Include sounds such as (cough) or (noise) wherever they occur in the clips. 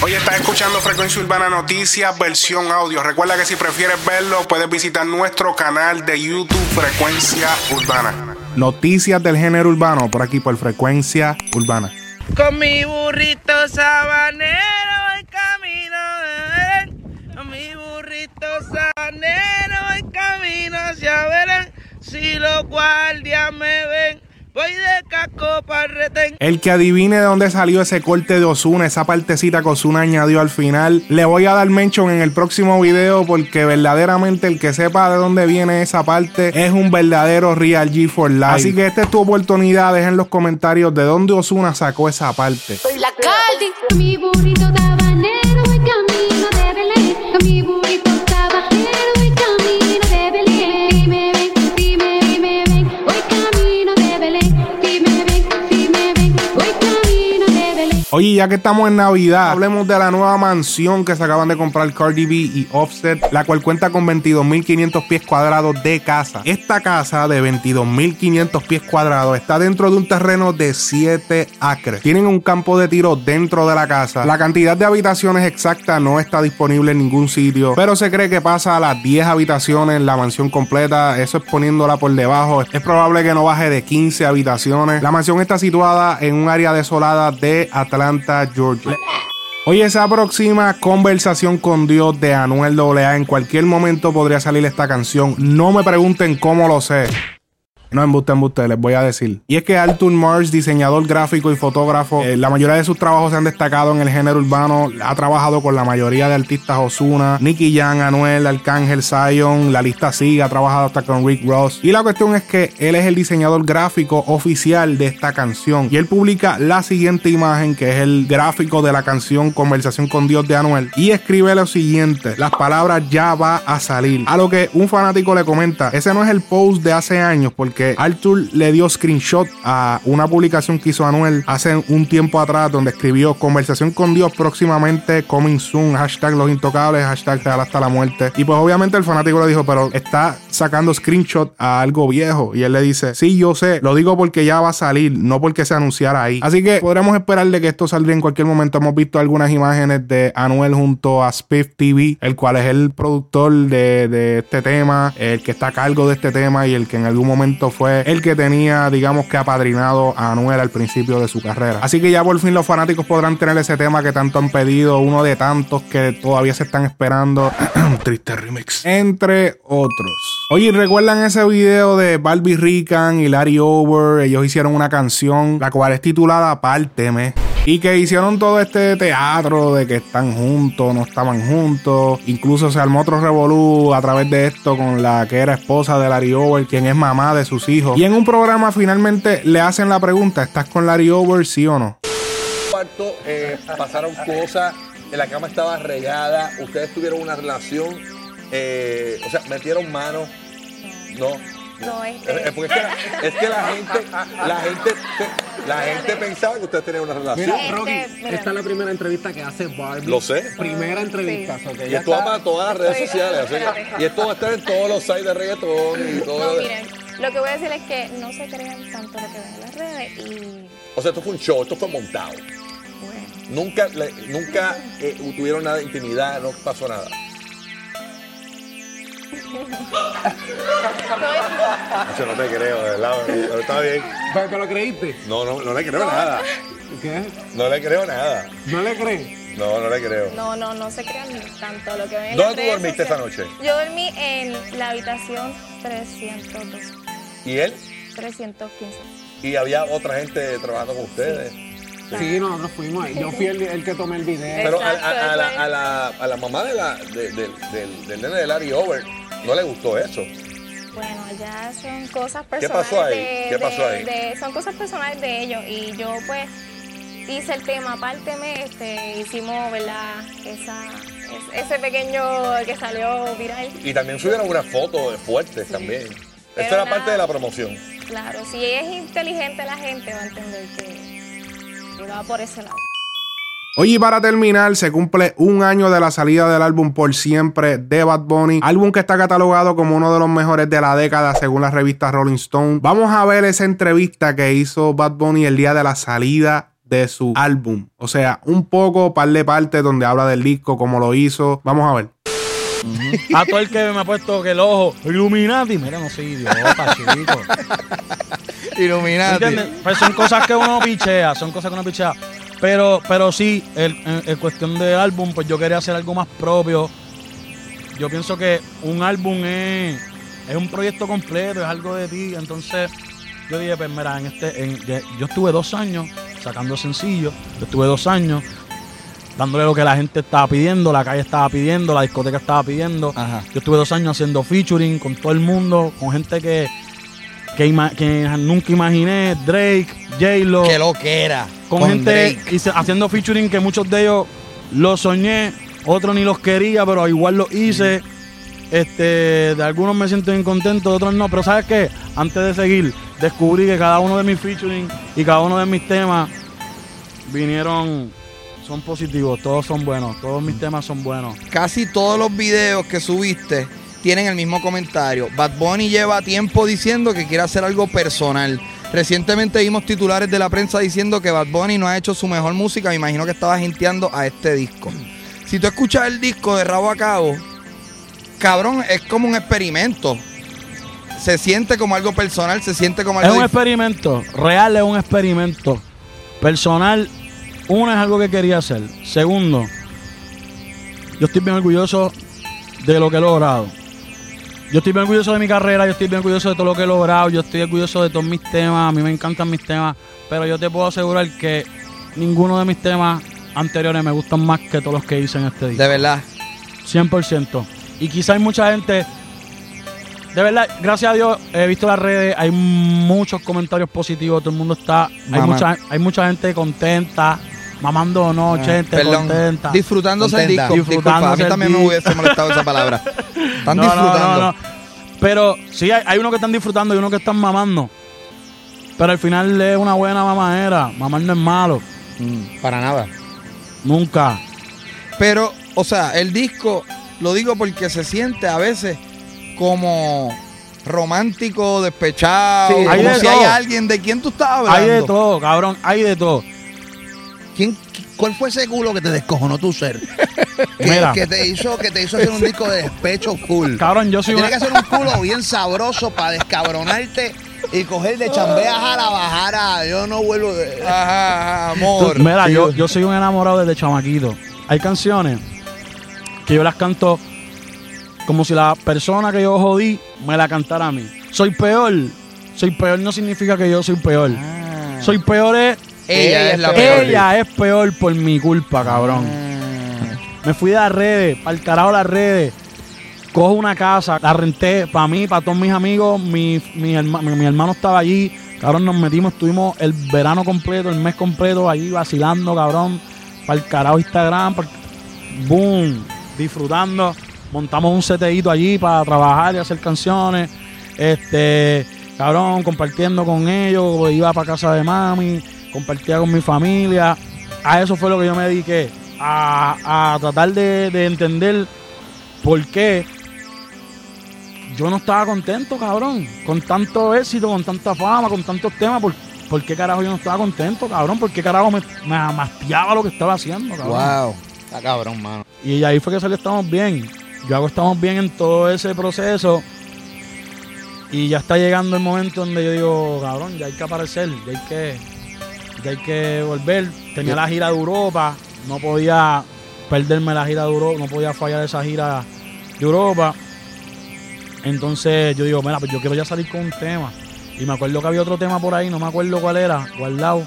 Hoy estás escuchando Frecuencia Urbana Noticias, versión audio. Recuerda que si prefieres verlo, puedes visitar nuestro canal de YouTube Frecuencia Urbana. Noticias del género urbano, por aquí por Frecuencia Urbana. Con mi burrito sabanero voy camino de Con mi burrito sabanero voy camino hacia Belén. Si los guardias me ven, voy de casco para el retén. El que adivine de dónde salió ese corte de Osuna, esa partecita que Osuna añadió al final, le voy a dar mention en el próximo video porque verdaderamente el que sepa de dónde viene esa parte es un verdadero Real G for Life. Así que esta es tu oportunidad, dejen en los comentarios de dónde Osuna sacó esa parte. La Caldi. Mi burrito tabanero ya que estamos en Navidad, hablemos de la nueva mansión que se acaban de comprar Cardi B y Offset, la cual cuenta con 22.500 pies cuadrados de casa. Esta casa de 22.500 pies cuadrados está dentro de un terreno de 7 acres. Tienen un campo de tiro dentro de la casa. La cantidad de habitaciones exacta no está disponible en ningún sitio, pero se cree que pasa a las 10 habitaciones en la mansión completa. Eso es poniéndola por debajo. Es probable que no baje de 15 habitaciones. La mansión está situada en un área desolada de Atlanta, Georgia. Oye, se aproxima Conversación con Dios de Anuel AA. En cualquier momento podría salir esta canción. No me pregunten cómo lo sé. No, embuste, embuste, les voy a decir. Y es que Arthur Mars, diseñador gráfico y fotógrafo, eh, la mayoría de sus trabajos se han destacado en el género urbano. Ha trabajado con la mayoría de artistas Osuna, Nicky Jam, Anuel, Arcángel, Zion, la lista sigue, ha trabajado hasta con Rick Ross. Y la cuestión es que él es el diseñador gráfico oficial de esta canción. Y él publica la siguiente imagen, que es el gráfico de la canción Conversación con Dios de Anuel. Y escribe lo siguiente: las palabras ya va a salir. A lo que un fanático le comenta: ese no es el post de hace años, porque Arthur le dio screenshot a una publicación que hizo Anuel hace un tiempo atrás, donde escribió Conversación con Dios próximamente, coming soon, hashtag los intocables, hashtag real hasta la muerte. Y pues obviamente el fanático le dijo, pero está sacando screenshot a algo viejo. Y él le dice, sí, yo sé, lo digo porque ya va a salir, no porque se anunciara ahí. Así que podremos esperar de que esto saldría en cualquier momento. Hemos visto algunas imágenes de Anuel junto a Spiff TV, el cual es el productor de este tema, el que está a cargo de este tema y el que en algún momento fue el que tenía, digamos que apadrinado a Anuel al principio de su carrera. Así que ya por fin los fanáticos podrán tener ese tema que tanto han pedido, uno de tantos que todavía se están esperando. (clears throat) Triste remix. Entre otros. Oye, ¿recuerdan ese video de Barbie Rican y Larry Over? Ellos hicieron una canción, la cual es titulada Párteme. Y que hicieron todo este teatro de que están juntos, no estaban juntos. Incluso se armó otro revolú a través de esto con la que era esposa de Larry Over, quien es mamá de sus hijos. Y en un programa finalmente le hacen la pregunta, ¿estás con Larry Over, sí o no? cuarto eh, pasaron cosas, en la cama estaba regada, ustedes tuvieron una relación, eh, o sea, metieron manos, no. No, Eh, este. eh, porque es que, la, es que la gente, la gente, la gente pensaba que ustedes tenían una relación. Mira, Rocky, Este, mira. esta es la primera entrevista que hace Barbie. Lo sé. Primera entrevista. Sí. so que Y esto va para todas las redes sociales. así- y esto va a estar en todos los sites de reggaetón y todo. No, miren, lo que voy a decir es que no se crean tanto lo que ven en las redes y O sea, esto fue un show, esto fue montado. bueno. Nunca, le- nunca eh, tuvieron nada de intimidad, no pasó nada. (laughs) Yo no te creo, de verdad. Pero está bien. ¿Pero te lo creíste? No, no, no le creo nada. ¿Qué? No le creo nada. ¿No le crees? No, no le creo. No, no, no se crean tanto lo que ven en ¿Dónde tú dormiste esa noche? Yo dormí en la habitación 302, ¿Y él? 315. ¿Y había otra gente trabajando con ustedes? Sí, nosotros fuimos ahí. Yo fui el, el que tomé el video. Pero a, Exacto, a- a eso la, a, la, a la mamá de la, de- del, del nene de Larry Over no le gustó eso. Bueno, ya son cosas personales. ¿Qué pasó ahí? de- ¿Qué pasó ahí? de- son cosas personales de ellos y yo pues hice el tema, apárteme, este, hicimos, ¿verdad? Esa, es- ese pequeño que salió viral. Y también subieron unas fotos fuertes también. Pero Esto era nada. parte de la promoción. Claro, si es inteligente la gente va a entender que, que va por ese lado. Oye, y para terminar, se cumple un año de la salida del álbum Por Siempre de Bad Bunny, álbum que está catalogado como uno de los mejores de la década según la revista Rolling Stone. Vamos a ver esa entrevista que hizo Bad Bunny el día de la salida de su álbum. O sea, un poco, par de partes donde habla del disco, cómo lo hizo. Vamos a ver. A todo el que me ha puesto que el ojo, Illuminati, mira, no soy idiota, (laughs) chico. Illuminati. ¿Entiendes? Pues son cosas que uno pichea, son cosas que uno pichea. Pero, pero sí, el- en, en cuestión de álbum, pues yo quería hacer algo más propio. Yo pienso que un álbum es, es un proyecto completo, es algo de ti. Entonces, yo dije, pues mira, en este, en- yo estuve dos años sacando sencillos, yo estuve dos años dándole lo que la gente estaba pidiendo, la calle estaba pidiendo, la discoteca estaba pidiendo. Ajá. Yo estuve dos años haciendo featuring con todo el mundo, con gente que, que, ima- que nunca imaginé, Drake, J-Lo, Qué lo que era. Con, gente haciendo featuring que muchos de ellos los soñé, otros ni los quería, pero igual los hice. Este, de algunos me siento incontento, de otros no, pero ¿sabes qué? Antes de seguir, descubrí que cada uno de mis featuring y cada uno de mis temas vinieron, son positivos, todos son buenos, todos mis temas son buenos. Casi todos los videos que subiste tienen el mismo comentario. Bad Bunny lleva tiempo diciendo que quiere hacer algo personal. Recientemente vimos titulares de la prensa diciendo que Bad Bunny no ha hecho su mejor música. Me imagino que estaba hinteando a este disco. Si tú escuchas el disco de rabo a cabo, cabrón, es como un experimento. Se siente como algo personal, se siente como Es algo un dif- experimento, real es un experimento. Personal, uno es algo que quería hacer. Segundo, yo estoy bien orgulloso de lo que he logrado. Yo estoy bien orgulloso de mi carrera, yo estoy bien orgulloso de todo lo que he logrado, yo estoy orgulloso de todos mis temas, a mí me encantan mis temas, pero yo te puedo asegurar que ninguno de mis temas anteriores me gustan más que todos los que hice en este disco. De verdad. 100%. Y quizá hay mucha gente. De verdad, gracias a Dios, he visto las redes, hay muchos comentarios positivos, todo el mundo está. Hay Mamá. mucha, hay mucha gente contenta, mamando noche, gente Perdón. contenta. Disfrutándose Contenta. el disco. Disculpa, a Disfrutándose mí también me hubiese molestado esa palabra. (laughs) Están No, no, disfrutando. no, no. Pero sí, hay, hay unos que están disfrutando y unos que están mamando. Pero al final es una buena mamadera. Mamar no es malo. Para nada. Nunca. Pero, o sea, el disco, lo digo porque se siente a veces como romántico, despechado, Sí, hay como de si hay alguien de quien tú estás hablando. Hay de todo, cabrón. Hay de todo. ¿Quién, ¿Cuál fue ese culo que te descojonó tu ser? (laughs) Que, Mira. que te hizo que te hizo hacer un disco de despecho full. Cabrón, yo soy Tiene una- que hacer un culo bien sabroso para descabronarte y coger de chambeas a la bajara. Yo no vuelvo de. Ajá, ajá, amor. Mira, yo, yo soy un enamorado desde chamaquito. Hay canciones que yo las canto como si la persona que yo jodí me la cantara a mí. Soy peor. Soy peor no significa que yo soy peor. Soy peor es... Ella es la peor. Ella es peor por mi culpa, cabrón. Me fui de las redes, para el carajo las redes. Cojo una casa, la renté para mí, para todos mis amigos. Mi, mi, herma- mi- mi hermano estaba allí. Cabrón, nos metimos, estuvimos el verano completo, el mes completo allí vacilando, cabrón. Para el carajo Instagram, boom, disfrutando. Montamos un seteíto allí para trabajar y hacer canciones. Este, cabrón, compartiendo con ellos. Iba para casa de mami, compartía con mi familia. A eso fue lo que yo me dediqué. A, a tratar de, de entender por qué yo no estaba contento, cabrón. Con tanto éxito, con tanta fama, con tantos temas. ¿Por, por qué carajo yo no estaba contento, cabrón? ¿Por qué carajo me, me amastiaba lo que estaba haciendo, cabrón? Wow. Está cabrón, mano. Y ahí fue que salió Estamos Bien. Yo hago Estamos Bien en todo ese proceso. Y ya está llegando el momento donde yo digo, cabrón, ya hay que aparecer, ya hay que, ya hay que volver. Tenía la gira de Europa, no podía perderme la gira de Europa, no podía fallar esa gira de Europa. Entonces yo digo, mira, pues yo quiero ya salir con un tema. Y me acuerdo que había otro tema por ahí, no me acuerdo cuál era, guardado.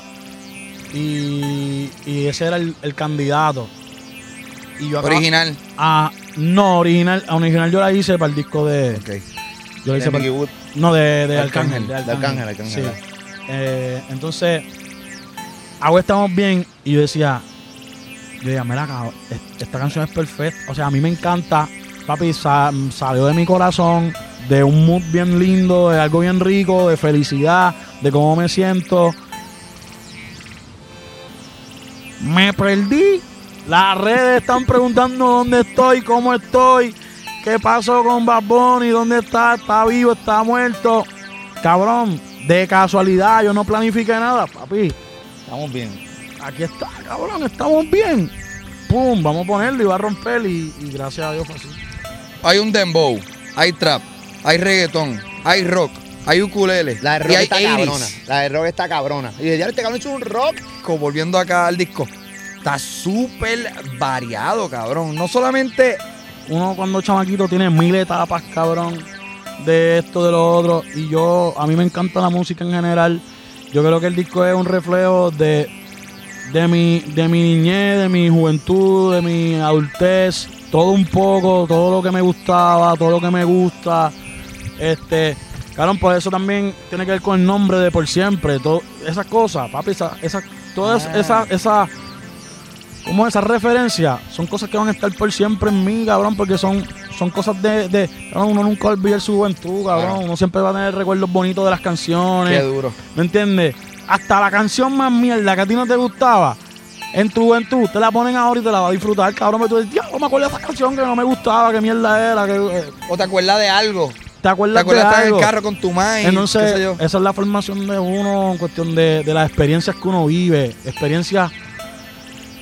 Y, y ese era el, el candidato. Y yo acababa- Original. Ah, no, original, original yo la hice para el disco de. Ok. Yo la hice De para, Wood. no, de, de Arcángel, Arcángel. de Arcángel, Arcángel. Sí. Eh, entonces, hago Estamos Bien y yo decía, yo decía, mira, esta canción es perfecta. O sea, a mí me encanta, papi, sa- salió de mi corazón, de un mood bien lindo, de algo bien rico, de felicidad, de cómo me siento. Me perdí. Las redes están preguntando dónde estoy, cómo estoy, qué pasó con Bad Bunny, dónde está, está vivo, está muerto. Cabrón, de casualidad, yo no planifiqué nada, papi. Estamos bien. aquí está, cabrón, estamos bien. Pum, vamos a ponerlo y va a romper y, y gracias a Dios fue así. Hay un dembow, hay trap, hay reggaetón, hay rock, hay ukulele. La de rock y hay está 80s. cabrona. La de rock está cabrona. Y ya este cabrón hizo un rock. Volviendo acá al disco, está súper variado, cabrón. No solamente Uno cuando chamaquito tiene mil etapas, cabrón, de esto, de lo otro. Y yo, a mí me encanta la música en general. Yo creo que el disco es un reflejo de, de, mi, de mi niñez, de mi juventud, de mi adultez. Todo un poco, todo lo que me gustaba, todo lo que me gusta. Este, cabrón, por eso también tiene que ver con el nombre de por siempre. Todo, esas cosas, papi, esa, esa, todas esas, esas como esas referencias son cosas que van a estar por siempre en mí, cabrón, porque son, son cosas de, de cabrón, uno nunca va a olvidar su juventud, cabrón, uno siempre va a tener recuerdos bonitos de las canciones, Qué duro. ¿me entiendes? Hasta la canción más mierda que a ti no te gustaba, en tu juventud, te la ponen ahora y te la vas a disfrutar, cabrón, pero tú dices, diablo, me acuerdo de esa canción que no me gustaba, qué mierda era, que, eh, o te acuerdas de algo. ¿te acuerdas, ¿Te acuerdas de estar en algo? el carro con tu madre? Entonces, yo? esa es la formación de uno en cuestión de, de las experiencias que uno vive, experiencias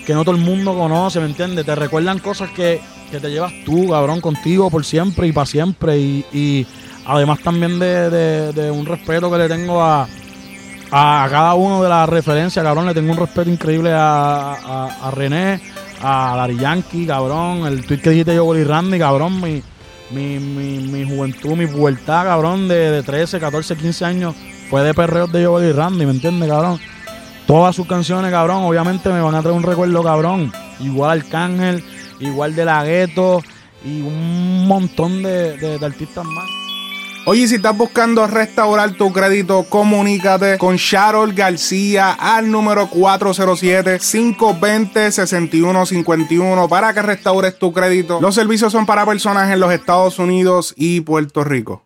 que no todo el mundo conoce, ¿me entiendes? Te recuerdan cosas que, que te llevas tú, cabrón, contigo por siempre y para siempre. Y, y además también de, de- un respeto que le tengo a, a cada uno de las referencias, cabrón. Le tengo un respeto increíble a, a- René, a Dari Yankee, cabrón. El tweet que dijiste yo, Willy Randy, cabrón. Mi, mi, mi, mi juventud, mi pubertad, cabrón, de, de 13, 14, 15 años, fue de perreos de Joel y Randy, ¿me entiendes, cabrón? Todas sus canciones, cabrón, obviamente me van a traer un recuerdo, cabrón. Igual Arcángel, igual de La Gueto y un montón de, de- artistas más. Oye, si estás buscando restaurar tu crédito, comunícate con Sharol García al número 407-520-6151 para que restaures tu crédito. Los servicios son para personas en los Estados Unidos y Puerto Rico.